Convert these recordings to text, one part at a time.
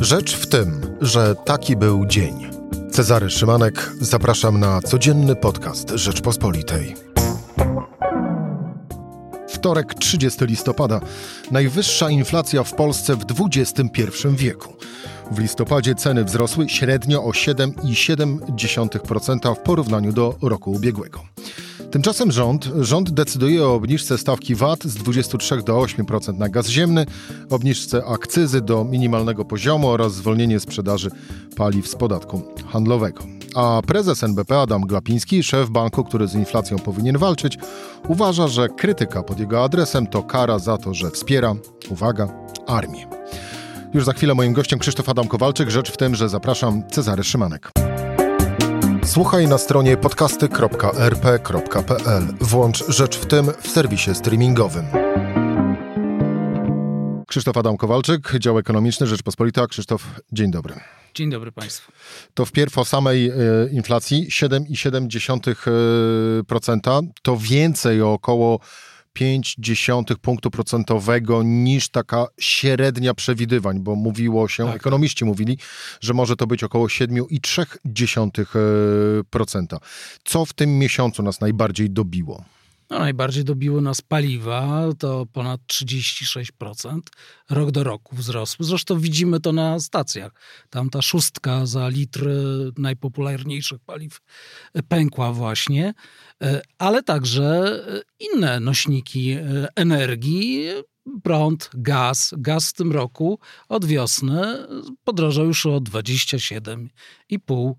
Rzecz w tym, że taki był dzień. Cezary Szymanek, zapraszam na codzienny podcast Rzeczpospolitej. Wtorek, 30 listopada. Najwyższa inflacja w Polsce w XXI wieku. W listopadzie ceny wzrosły średnio o 7,7% w porównaniu do roku ubiegłego. Tymczasem rząd, rząd decyduje o obniżce stawki VAT z 23 do 8% na gaz ziemny, obniżce akcyzy do minimalnego poziomu oraz zwolnienie sprzedaży paliw z podatku handlowego. A prezes NBP Adam Glapiński, szef banku, który z inflacją powinien walczyć, uważa, że krytyka pod jego adresem to kara za to, że wspiera, uwaga, armię. Już za chwilę moim gościem Krzysztof Adam Kowalczyk. Rzecz w tym, że zapraszam Cezary Szymanek. Słuchaj na stronie podcasty.rp.pl. Włącz Rzecz w tym w serwisie streamingowym. Krzysztof Adam Kowalczyk, dział ekonomiczny Rzeczpospolita. Krzysztof, dzień dobry. Dzień dobry Państwu. To wpierw o samej e, inflacji 7,7% to więcej o około 0,5 punktu procentowego niż taka średnia przewidywań, bo mówiło się, tak. ekonomiści mówili, że może to być około 7,3%. Co w tym miesiącu nas najbardziej dobiło? No, najbardziej dobiły nas paliwa, to ponad 36%. Rok do roku wzrosły. Zresztą widzimy to na stacjach. Tam ta szóstka za litr najpopularniejszych paliw pękła właśnie, e, ale także inne nośniki e, energii prąd, gaz. Gaz w tym roku od wiosny podrożał już o 27,5%.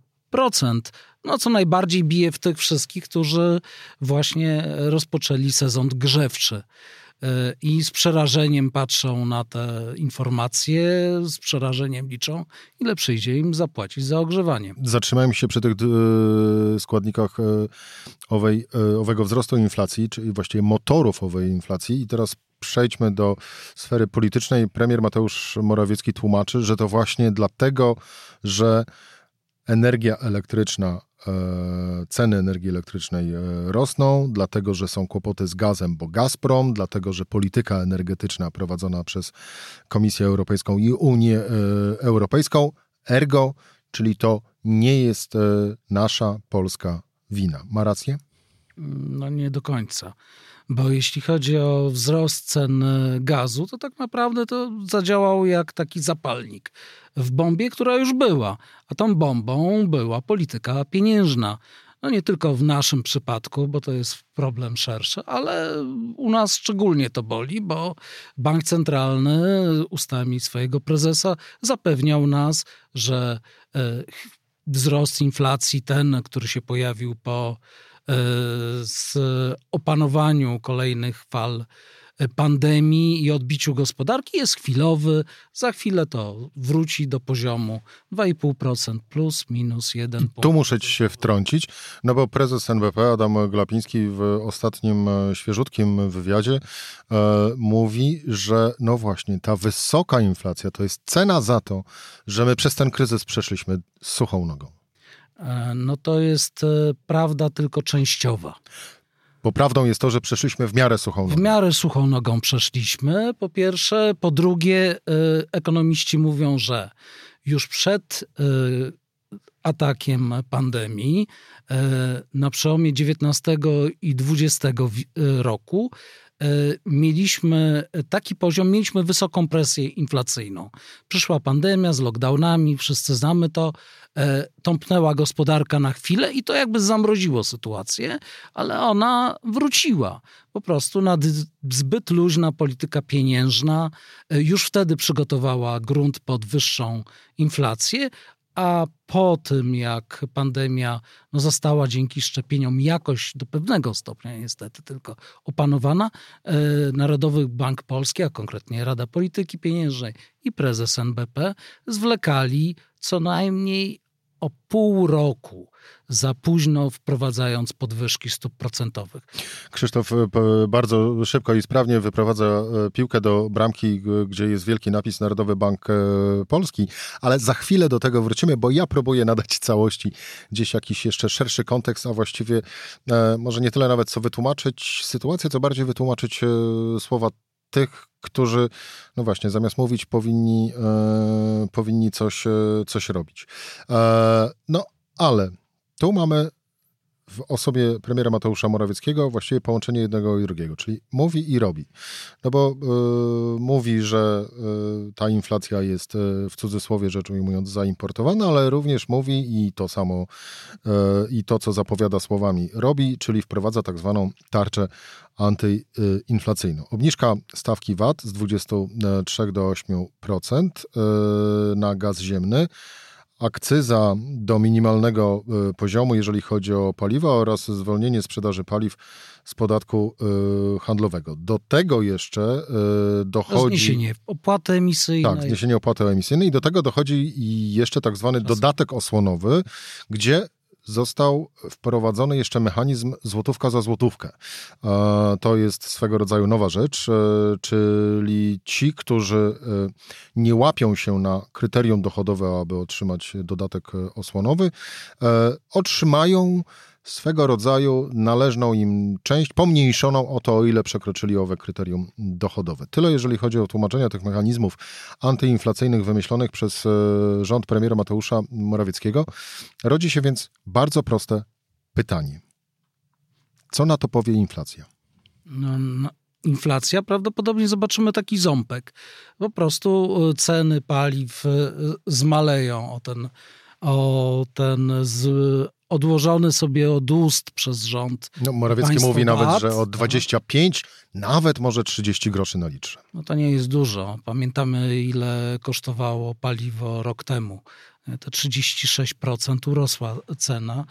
No, co najbardziej bije w tych wszystkich, którzy właśnie rozpoczęli sezon grzewczy e, i z przerażeniem patrzą na te informacje, z przerażeniem liczą, ile przyjdzie im zapłacić za ogrzewanie. Zatrzymajmy się przy tych e, składnikach e, owej, owego wzrostu inflacji, czyli właściwie motorów owej inflacji i teraz przejdźmy do sfery politycznej. Premier Mateusz Morawiecki tłumaczy, że to właśnie dlatego, że energia elektryczna E, ceny energii elektrycznej e, rosną, dlatego że są kłopoty z gazem, bo Gazprom, dlatego że polityka energetyczna prowadzona przez Komisję Europejską i Unię e, Europejską, ergo, czyli to nie jest nasza polska wina. Ma rację? No nie do końca. Bo jeśli chodzi o wzrost cen gazu, to tak naprawdę to zadziałał jak taki zapalnik w bombie, która już była. A tą bombą była polityka pieniężna. No nie tylko w naszym przypadku, bo to jest problem szerszy, ale u nas szczególnie to boli, bo bank centralny ustami swojego prezesa zapewniał nas, że e, wzrost inflacji, ten, który się pojawił po e, z opanowaniu kolejnych fal pandemii i odbiciu gospodarki jest chwilowy. Za chwilę to wróci do poziomu 2,5% plus minus 1 Tu muszę ci się wtrącić, no bo prezes NBP Adam Glapiński w ostatnim e, świeżutkim wywiadzie e, mówi, że no właśnie ta wysoka inflacja to jest cena za to, że my przez ten kryzys przeszliśmy suchą nogą. E, no to jest e, prawda tylko częściowa. Bo prawdą jest to, że przeszliśmy w miarę suchą nogą. W miarę suchą nogą przeszliśmy, po pierwsze. Po drugie, y, ekonomiści mówią, że już przed atakiem pandemii na przełomie XIX i XX roku E, mieliśmy taki poziom, mieliśmy wysoką presję inflacyjną. Przyszła pandemia z lockdownami, wszyscy znamy to, e, tąpnęła gospodarka na chwilę i to jakby zamroziło sytuację, ale ona wróciła. Po prostu nad zbyt luźna polityka pieniężna e, już wtedy przygotowała grunt pod wyższą inflację, a po tym, jak pandemia no, została dzięki szczepieniom jakoś do pewnego stopnia niestety tylko opanowana, e, Narodowy Bank Polski, a konkretnie Rada Polityki Pieniężnej i prezes NBP zwlekali co najmniej o pół roku za późno wprowadzając podwyżki stóp procentowych. Krzysztof e, bardzo szybko i sprawnie wyprowadza e, piłkę do bramki, gdzie jest wielki napis Narodowy Bank e, Polski, ale za chwilę do tego wrócimy, bo ja próbuję nadać całości gdzieś jakiś jeszcze szerszy kontekst, a właściwie może nie tyle nawet co wytłumaczyć sytuację, co bardziej wytłumaczyć słowa tych, którzy, no właśnie, zamiast mówić, powinni, e, powinni coś, e, coś robić. E, no, ale tu mamy w osobie premiera Mateusza Morawieckiego właściwie połączenie jednego i drugiego, czyli mówi i robi. No bo y, mówi, że y, ta inflacja jest y, w cudzysłowie rzecz ujmując zaimportowana, ale również mówi i to samo i to, co zapowiada słowami robi, czyli wprowadza tak zwaną tarczę antyinflacyjną. Obniżka stawki VAT z 23 do 8% na gaz ziemny akcyza do minimalnego e, poziomu, jeżeli chodzi o paliwa oraz zwolnienie sprzedaży paliw z podatku e, handlowego. Do tego jeszcze e, dochodzi... Zniesienie opłaty emisyjnej. Tak, zniesienie opłaty emisyjnej i do tego dochodzi jeszcze tak zwany dodatek osłonowy, gdzie został wprowadzony jeszcze mechanizm złotówka za złotówkę. To jest swego rodzaju nowa rzecz, e, czyli ci, którzy e, nie łapią się na kryterium dochodowe, aby otrzymać dodatek osłonowy, e, otrzymają swego rodzaju należną im część, pomniejszoną o to, o ile przekroczyli owe kryterium dochodowe. Tyle jeżeli chodzi o tłumaczenie tych mechanizmów antyinflacyjnych wymyślonych przez e, rząd premiera Mateusza Morawieckiego. Rodzi się więc bardzo proste pytanie. Co na to powie inflacja? No, no, inflacja, prawdopodobnie zobaczymy taki ząbek. Po prostu e, ceny paliw e, zmaleją o ten, o ten z, odłożony sobie od ust przez rząd. No, Morawiecki mówi nawet, że o 25, nawet może 30 groszy na litrze. No to nie jest dużo. Pamiętamy, ile kosztowało paliwo rok temu. Te 36% urosła cena.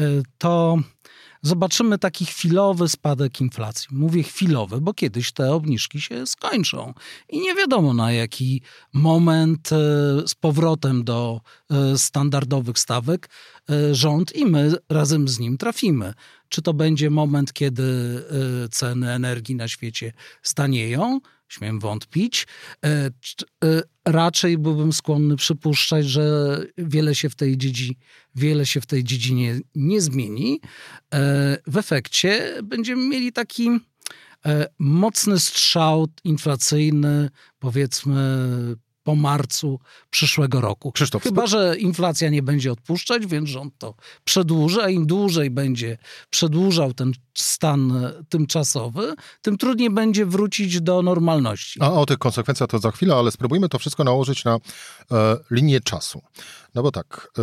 E, to zobaczymy taki chwilowy spadek inflacji. Mówię chwilowy, bo kiedyś te obniżki się skończą i nie wiadomo na jaki moment e, z powrotem do e, standardowych stawek rząd i my razem z nim trafimy. Czy to będzie moment, kiedy ceny energii na świecie stanieją? Śmiem wątpić. E, e, raczej byłbym skłonny przypuszczać, że wiele się w tej, wiele się w tej dziedzinie nie zmieni. E, w efekcie będziemy mieli taki mocny strzał inflacyjny, powiedzmy po marcu przyszłego roku. Krzysztof, Chyba, że inflacja nie będzie odpuszczać, więc rząd to przedłuży, a im dłużej będzie przedłużał ten stan tymczasowy, tym trudniej będzie wrócić do normalności. A o tych konsekwencjach to za chwilę, ale spróbujmy to wszystko nałożyć na e, linię czasu. No bo tak, e,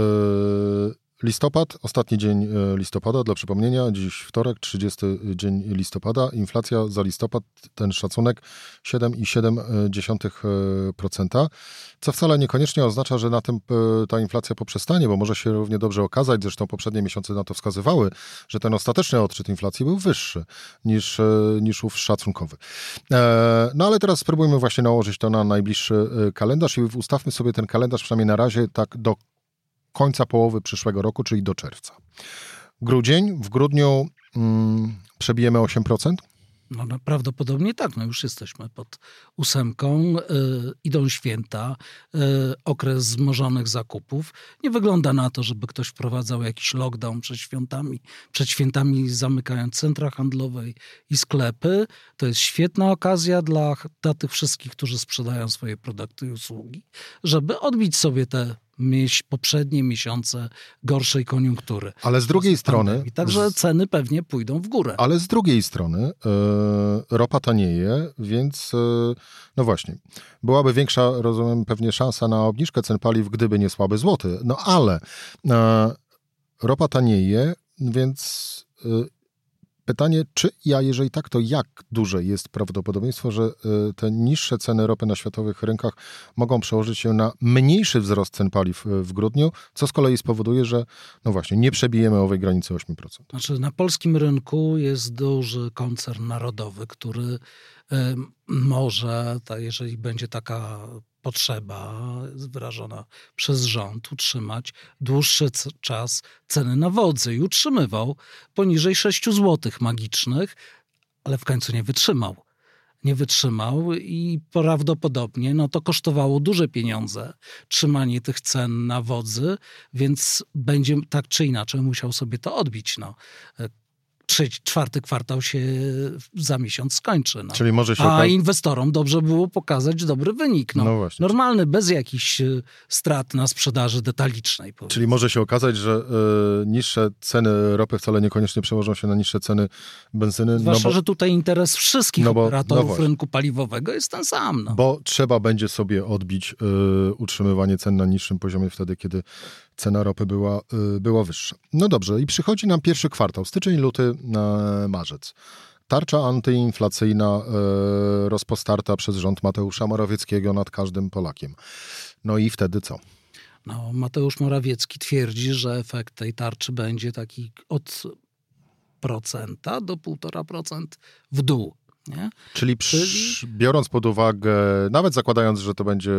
Listopad, ostatni dzień e, listopada, dla przypomnienia, dziś wtorek, 30 dzień listopada. Inflacja za listopad, ten szacunek 7,7%, co wcale niekoniecznie oznacza, że na tym e, ta inflacja poprzestanie, bo może się równie dobrze okazać, zresztą poprzednie miesiące na to wskazywały, że ten ostateczny odczyt inflacji był wyższy niż, e, niż ów szacunkowy. No ale teraz spróbujmy właśnie nałożyć to na najbliższy kalendarz i ustawmy sobie ten kalendarz przynajmniej na razie tak do końca połowy przyszłego roku, czyli do czerwca. Grudzień, w grudniu mm, przebijemy 8%. No, no prawdopodobnie tak, no już jesteśmy pod ósemką, y, idą święta, y, okres wzmożonych zakupów. Nie wygląda na to, żeby ktoś wprowadzał jakiś lockdown przed świętami, przed świętami zamykając centra handlowe i sklepy. To jest świetna okazja dla, dla tych wszystkich, którzy sprzedają swoje produkty i usługi, żeby odbić sobie te poprzednie miesiące gorszej koniunktury. Ale z drugiej strony... I także ceny pewnie pójdą w górę. Ale z drugiej strony e, ropa tanieje, więc e, no właśnie, byłaby większa, rozumiem, pewnie szansa na obniżkę cen paliw, gdyby nie słaby złoty. No ale e, ropa tanieje, więc Pytanie, czy ja, jeżeli tak, to jak duże jest prawdopodobieństwo, że e, te niższe ceny ropy na światowych rynkach mogą przełożyć się na mniejszy wzrost cen paliw e, w grudniu, co z kolei spowoduje, że no właśnie, nie przebijemy owej granicy 8%. Znaczy, na polskim rynku jest duży koncern narodowy, który może, jeżeli będzie taka potrzeba wyrażona przez rząd utrzymać dłuższy czas ceny na wodzy i utrzymywał poniżej 6 zł magicznych, ale w końcu nie wytrzymał. Nie wytrzymał i prawdopodobnie no to kosztowało duże pieniądze trzymanie tych cen na wodzy, więc będzie tak czy inaczej musiał sobie to odbić. No trzeci, czwarty kwartał się za miesiąc skończy. No. Czyli może się A inwestorom dobrze było pokazać dobry wynik. No, No właśnie. Normalny, bez jakichś e, strat na sprzedaży detalicznej. powiedzmy. Czyli może się okazać, że e, niższe ceny ropy wcale niekoniecznie przełożą się na niższe ceny benzyny, Zwłaszcza, no bo, że tutaj interes wszystkich no bo- no operatorów właśnie. rynku paliwowego jest ten sam. No. bo trzeba będzie sobie odbić e, utrzymywanie cen na niższym poziomie wtedy, kiedy cena ropy była, e, była wyższa. No dobrze, i przychodzi nam pierwszy kwartał, styczeń, luty, marzec. Tarcza antyinflacyjna e, rozpostarta przez rząd Mateusza Morawieckiego nad każdym Polakiem. No i wtedy co? No, Mateusz Morawiecki twierdzi, że efekt tej tarczy będzie taki od procenta do 1,5% w dół. Nie? Czyli, przy, biorąc pod uwagę, nawet zakładając, że to będzie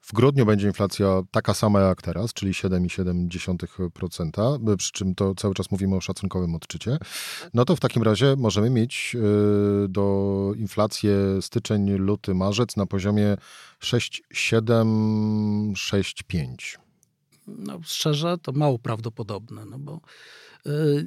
w grudniu będzie inflacja taka sama jak teraz, czyli 7,7%, przy czym to cały czas mówimy o szacunkowym odczycie, no to w takim razie możemy mieć y, do inflację styczeń, luty, marzec na poziomie 6,7, 6,5. No, szczerze, to mało prawdopodobne, no bo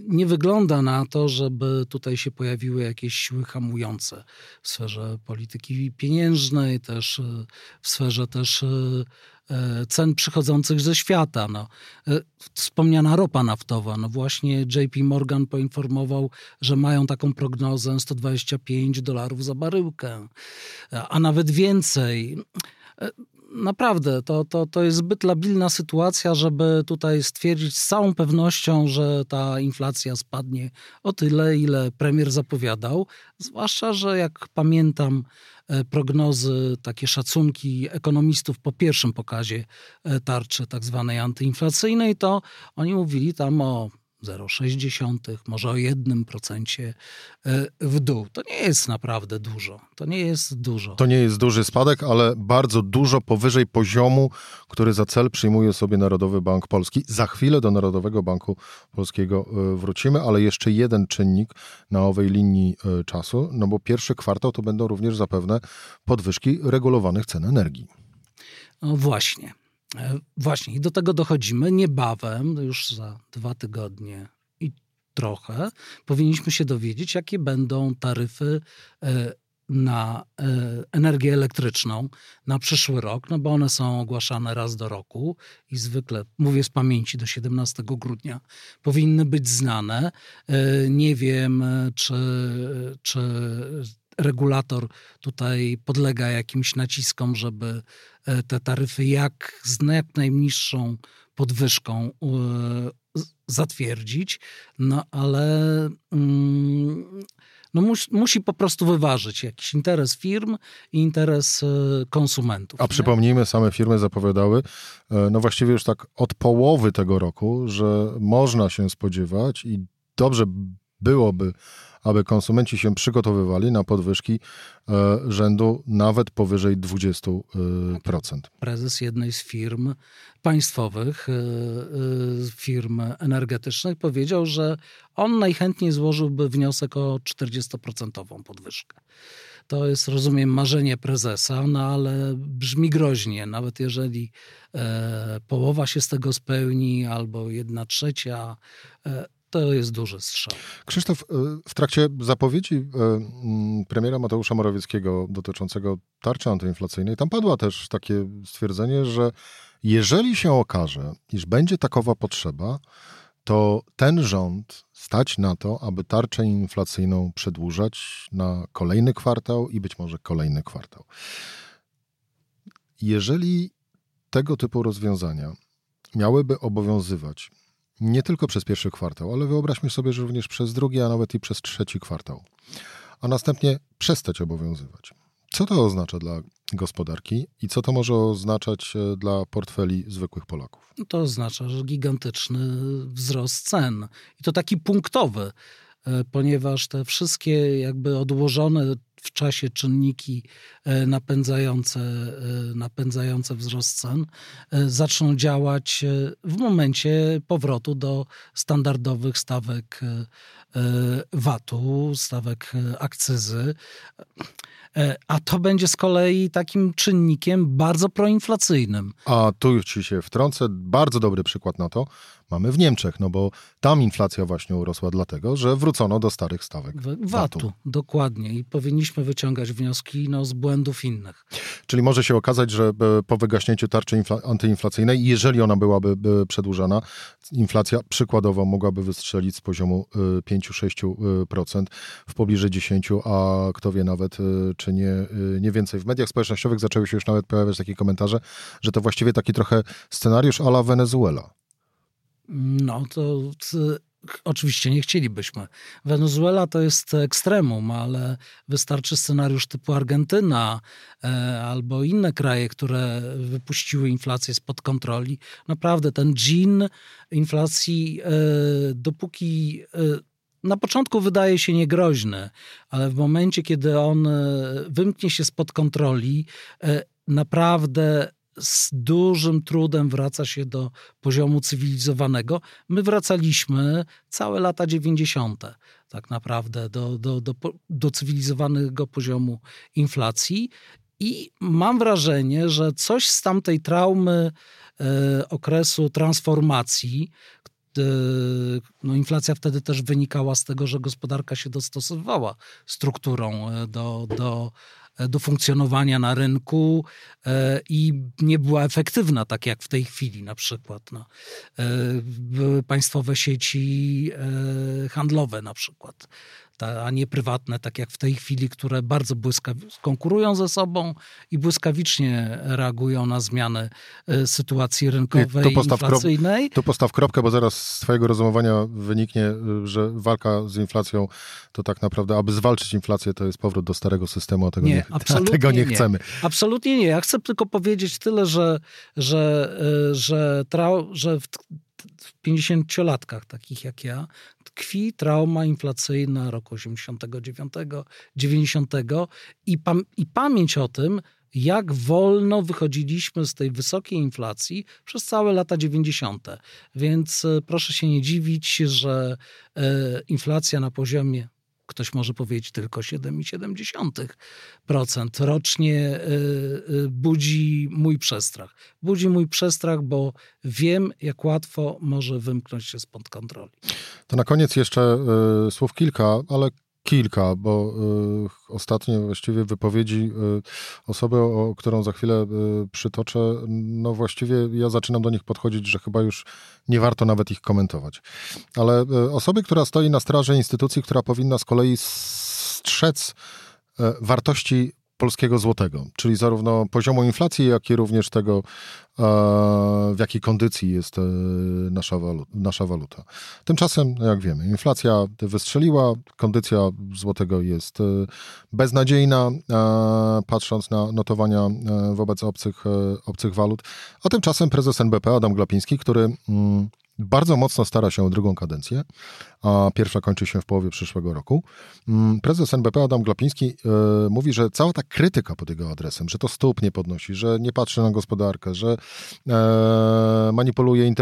nie wygląda na to, żeby tutaj się pojawiły jakieś siły hamujące w sferze polityki pieniężnej, też y, w sferze też e, cen przychodzących ze świata. No. E, Wspomniana ropa naftowa, no właśnie JP Morgan poinformował, że mają taką prognozę 125 dolarów za baryłkę, a nawet więcej. Naprawdę, to, to, to jest zbyt labilna sytuacja, żeby tutaj stwierdzić z całą pewnością, że ta inflacja spadnie o tyle, ile premier zapowiadał. Zwłaszcza, że jak pamiętam e, prognozy, takie szacunki ekonomistów po pierwszym pokazie e, tarczy tak zwanej antyinflacyjnej, to oni mówili tam o 0,6, może o 1% e, w dół. To nie jest naprawdę dużo. To nie jest dużo. To nie jest duży spadek, ale bardzo dużo powyżej poziomu, który za cel przyjmuje sobie Narodowy Bank Polski. Za chwilę do Narodowego Banku Polskiego e, wrócimy, ale jeszcze jeden czynnik na owej linii e, czasu, no bo pierwszy kwartał to będą również zapewne podwyżki regulowanych cen energii. No właśnie. E, Właśnie, i do tego dochodzimy niebawem, już za dwa tygodnie i trochę, powinniśmy się dowiedzieć, jakie będą taryfy e, na e, energię elektryczną na przyszły rok, no bo one są ogłaszane raz do roku i zwykle, mówię z pamięci, do 17 grudnia powinny być znane. Nie wiem, czy, czy regulator tutaj podlega jakimś naciskom, żeby te taryfy jak z jak najniższą podwyżką e, zatwierdzić, no ale mm, no musi, musi po prostu wyważyć jakiś interes firm i interes e, konsumentów. A nie? przypomnijmy, same firmy zapowiadały, e, no właściwie już tak od połowy tego roku, że można się spodziewać i dobrze byłoby, aby konsumenci się przygotowywali na podwyżki e, rzędu nawet powyżej 20%. prezes jednej z firm państwowych, y, firm energetycznych, powiedział, że on najchętniej złożyłby wniosek o 40% podwyżkę. To jest, rozumiem, marzenie prezesa, no ale brzmi groźnie. Nawet jeżeli e, połowa się z tego spełni, albo jedna trzecia, e, to jest duży strzał. Krzysztof, e, w trakcie zapowiedzi e, m, premiera Mateusza Morawieckiego dotyczącego tarczy antyinflacyjnej, tam padło też takie stwierdzenie, że jeżeli się okaże, iż będzie takowa potrzeba, to ten rząd stać na to, aby tarczę inflacyjną przedłużać na kolejny kwartał i być może kolejny kwartał. Jeżeli tego typu rozwiązania miałyby obowiązywać nie tylko przez pierwszy kwartał, ale wyobraźmy sobie, że również przez drugi, a nawet i przez trzeci kwartał, a następnie przestać obowiązywać. Co to oznacza dla gospodarki i co to może oznaczać e, dla portfeli zwykłych Polaków? No to oznacza, gigantyczny wzrost cen. I to taki punktowy, e, ponieważ te wszystkie jakby odłożone w czasie czynniki e, napędzające, e, napędzające wzrost cen e, zaczną działać w momencie powrotu do standardowych stawek VAT-u, stawek akcyzy. A to będzie z kolei takim czynnikiem bardzo proinflacyjnym. A tu ci się wtrącę, bardzo dobry przykład na to mamy w Niemczech, no bo tam inflacja właśnie urosła dlatego, że wrócono do starych stawek VAT-u. Dokładnie i powinniśmy wyciągać wnioski no, z błędów innych. Czyli może się okazać, że e, po wygaśnięciu tarczy antyinflacyjnej, jeżeli ona byłaby przedłużana, inflacja przykładowo mogłaby wystrzelić z poziomu 5-6% e, w pobliżu 10, a kto wie nawet, e, czy nie, nie więcej. W mediach społecznościowych zaczęły się już nawet pojawiać takie komentarze, że to właściwie taki trochę scenariusz ala Wenezuela. No to, to oczywiście nie chcielibyśmy. Wenezuela to jest ekstremum, ale wystarczy scenariusz typu Argentyna e, albo inne kraje, które wypuściły inflację spod kontroli. Naprawdę ten dżin inflacji, e, dopóki e, na początku wydaje się niegroźny, ale w momencie, kiedy on e, wymknie się spod kontroli, e, naprawdę z dużym trudem wraca się do poziomu cywilizowanego. My wracaliśmy całe lata 90. tak naprawdę do, do, do, do cywilizowanego poziomu inflacji. I mam wrażenie, że coś z tamtej traumy e, okresu transformacji, no inflacja wtedy też wynikała z tego, że gospodarka się dostosowywała strukturą e, do, do E, do funkcjonowania na rynku e, i nie była efektywna, tak jak w tej chwili na przykład. No. Były państwowe sieci handlowe na przykład a nie prywatne, tak jak w tej chwili, które bardzo błyskawicznie konkurują ze sobą i błyskawicznie reagują na zmiany e, sytuacji rynkowej, tu postaw inflacyjnej. tu postaw kropkę, bo zaraz z twojego rozumowania wyniknie, e, że walka z inflacją to tak naprawdę, aby zwalczyć inflację, to jest powrót do starego systemu, a tego nie, nie, tego nie, nie chcemy. Absolutnie nie. Ja chcę tylko powiedzieć tyle, że, że, e, że, trau, że w, w 50-latkach takich jak ja tkwi trauma inflacyjna roku 89, 90 i, pam i pamięć o tym, jak wolno wychodziliśmy z tej wysokiej inflacji przez całe lata 90. Więc e, proszę się nie dziwić, że e, inflacja na poziomie ktoś może powiedzieć tylko 7,7% rocznie y, y, budzi mój przestrach. Budzi mój przestrach, bo wiem, jak łatwo może wymknąć się spod kontroli. To na koniec jeszcze y, słów kilka, ale kilka, bo y, ostatnie właściwie wypowiedzi y, osoby, o którą za chwilę y, przytoczę, no właściwie ja zaczynam do nich podchodzić, że chyba już nie warto nawet ich komentować. Ale y, osoby, która stoi na straży instytucji, która powinna z kolei strzec wartości polskiego złotego, czyli zarówno poziomu inflacji, jak i również tego, e, w jakiej kondycji jest e, nasza waluta. Nasza waluta. Tymczasem, jak wiemy, inflacja wystrzeliła, kondycja złotego jest e, beznadziejna, patrząc na notowania wobec obcych, obcych walut. A tymczasem prezes NBP Adam Glapiński, który mm, bardzo mocno stara się o drugą kadencję, a pierwsza kończy się w połowie przyszłego roku. Mm, prezes NBP Adam Glapiński e, mówi, że cała ta krytyka pod jego adresem, że to stóp nie podnosi, że nie patrzy na gospodarkę, że e, manipuluje e,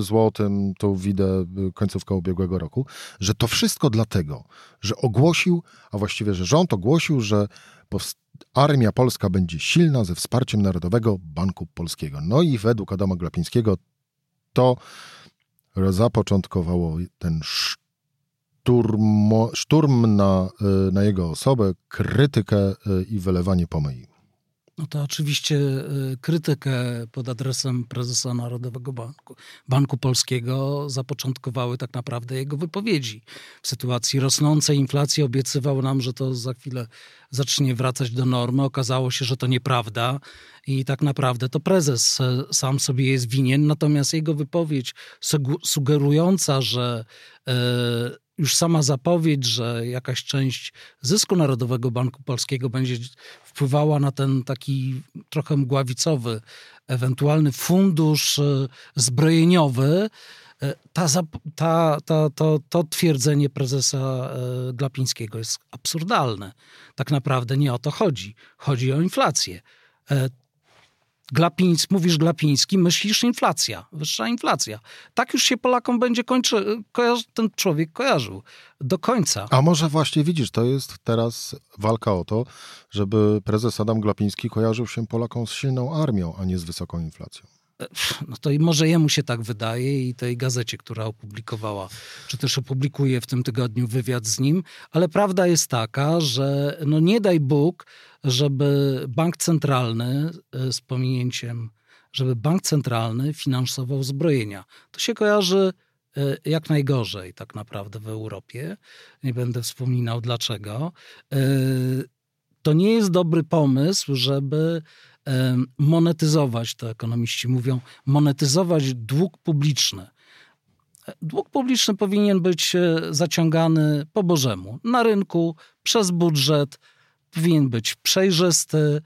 złotym, tu widzę końcówkę ubiegłego roku, że to wszystko dlatego, że ogłosił, a właściwie, że rząd ogłosił, że armia polska będzie silna ze wsparciem Narodowego Banku Polskiego. No i według Adama Glapińskiego to zapoczątkowało ten szturm, na, y, na jego osobę, krytykę y, i wylewanie pomyj. No to oczywiście y, krytykę pod adresem prezesa Narodowego Banku, Banku Polskiego zapoczątkowały tak naprawdę jego wypowiedzi. W sytuacji rosnącej inflacji obiecywał nam, że to za chwilę zacznie wracać do normy. Okazało się, że to nieprawda i tak naprawdę to prezes e, sam sobie jest winien. Natomiast jego wypowiedź sugerująca, że e, już sama zapowiedź, że jakaś część zysku Narodowego Banku Polskiego będzie wpływała na ten taki trochę mgławicowy, ewentualny fundusz e, zbrojeniowy, e, ta, ta, ta, to, to twierdzenie prezesa e, Glapińskiego jest absurdalne. Tak naprawdę nie o to chodzi. Chodzi o inflację. Glapiński, mówisz Glapiński, myślisz inflacja, wyższa inflacja. Tak już się Polakom będzie kończy, kojarzy, ten człowiek kojarzył do końca. A może właśnie widzisz, to jest teraz walka o to, żeby prezes Adam Glapiński kojarzył się Polakom z silną armią, a nie z wysoką inflacją no to i może jemu się tak wydaje i tej gazecie, która opublikowała, czy też opublikuje w tym tygodniu wywiad z nim, ale prawda jest taka, że no nie daj Bóg, żeby bank centralny e, z pominięciem, żeby bank centralny finansował zbrojenia. To się kojarzy e, jak najgorzej tak naprawdę w Europie. Nie będę wspominał dlaczego. E, to nie jest dobry pomysł, żeby monetyzować, to ekonomiści mówią, monetyzować dług publiczny. Dług publiczny powinien być zaciągany po Bożemu, na rynku, przez budżet, powinien być przejrzysty,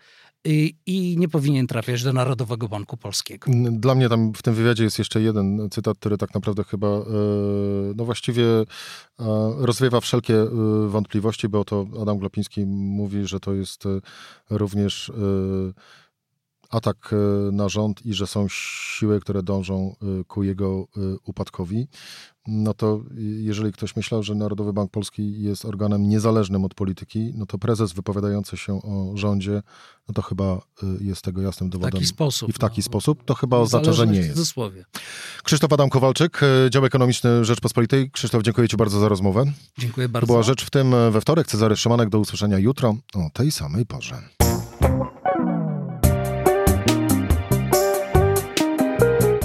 i, i, nie powinien trafiać do Narodowego Banku Polskiego. Dla mnie tam w tym wywiadzie jest jeszcze jeden cytat, który tak naprawdę chyba e, no właściwie e, rozwiewa wszelkie wątpliwości, bo to Adam Glapiński mówi, że to jest również atak e, na rząd i że są siły, które dążą e, ku jego e, upadkowi, no to jeżeli ktoś myślał, że Narodowy Bank Polski jest organem niezależnym od polityki, no to prezes wypowiadający się o rządzie, no to chyba jest tego jasnym dowodem. W taki sposób. I w taki no, sposób to chyba oznacza, że nie jest. W cudzysłowie. Krzysztof Adam Kowalczyk, dział ekonomiczny Rzeczpospolitej. Krzysztof, dziękuję Ci bardzo za rozmowę. Dziękuję bardzo. To była Rzecz w tym we wtorek. Cezary Szymanek, do usłyszenia jutro o tej samej porze.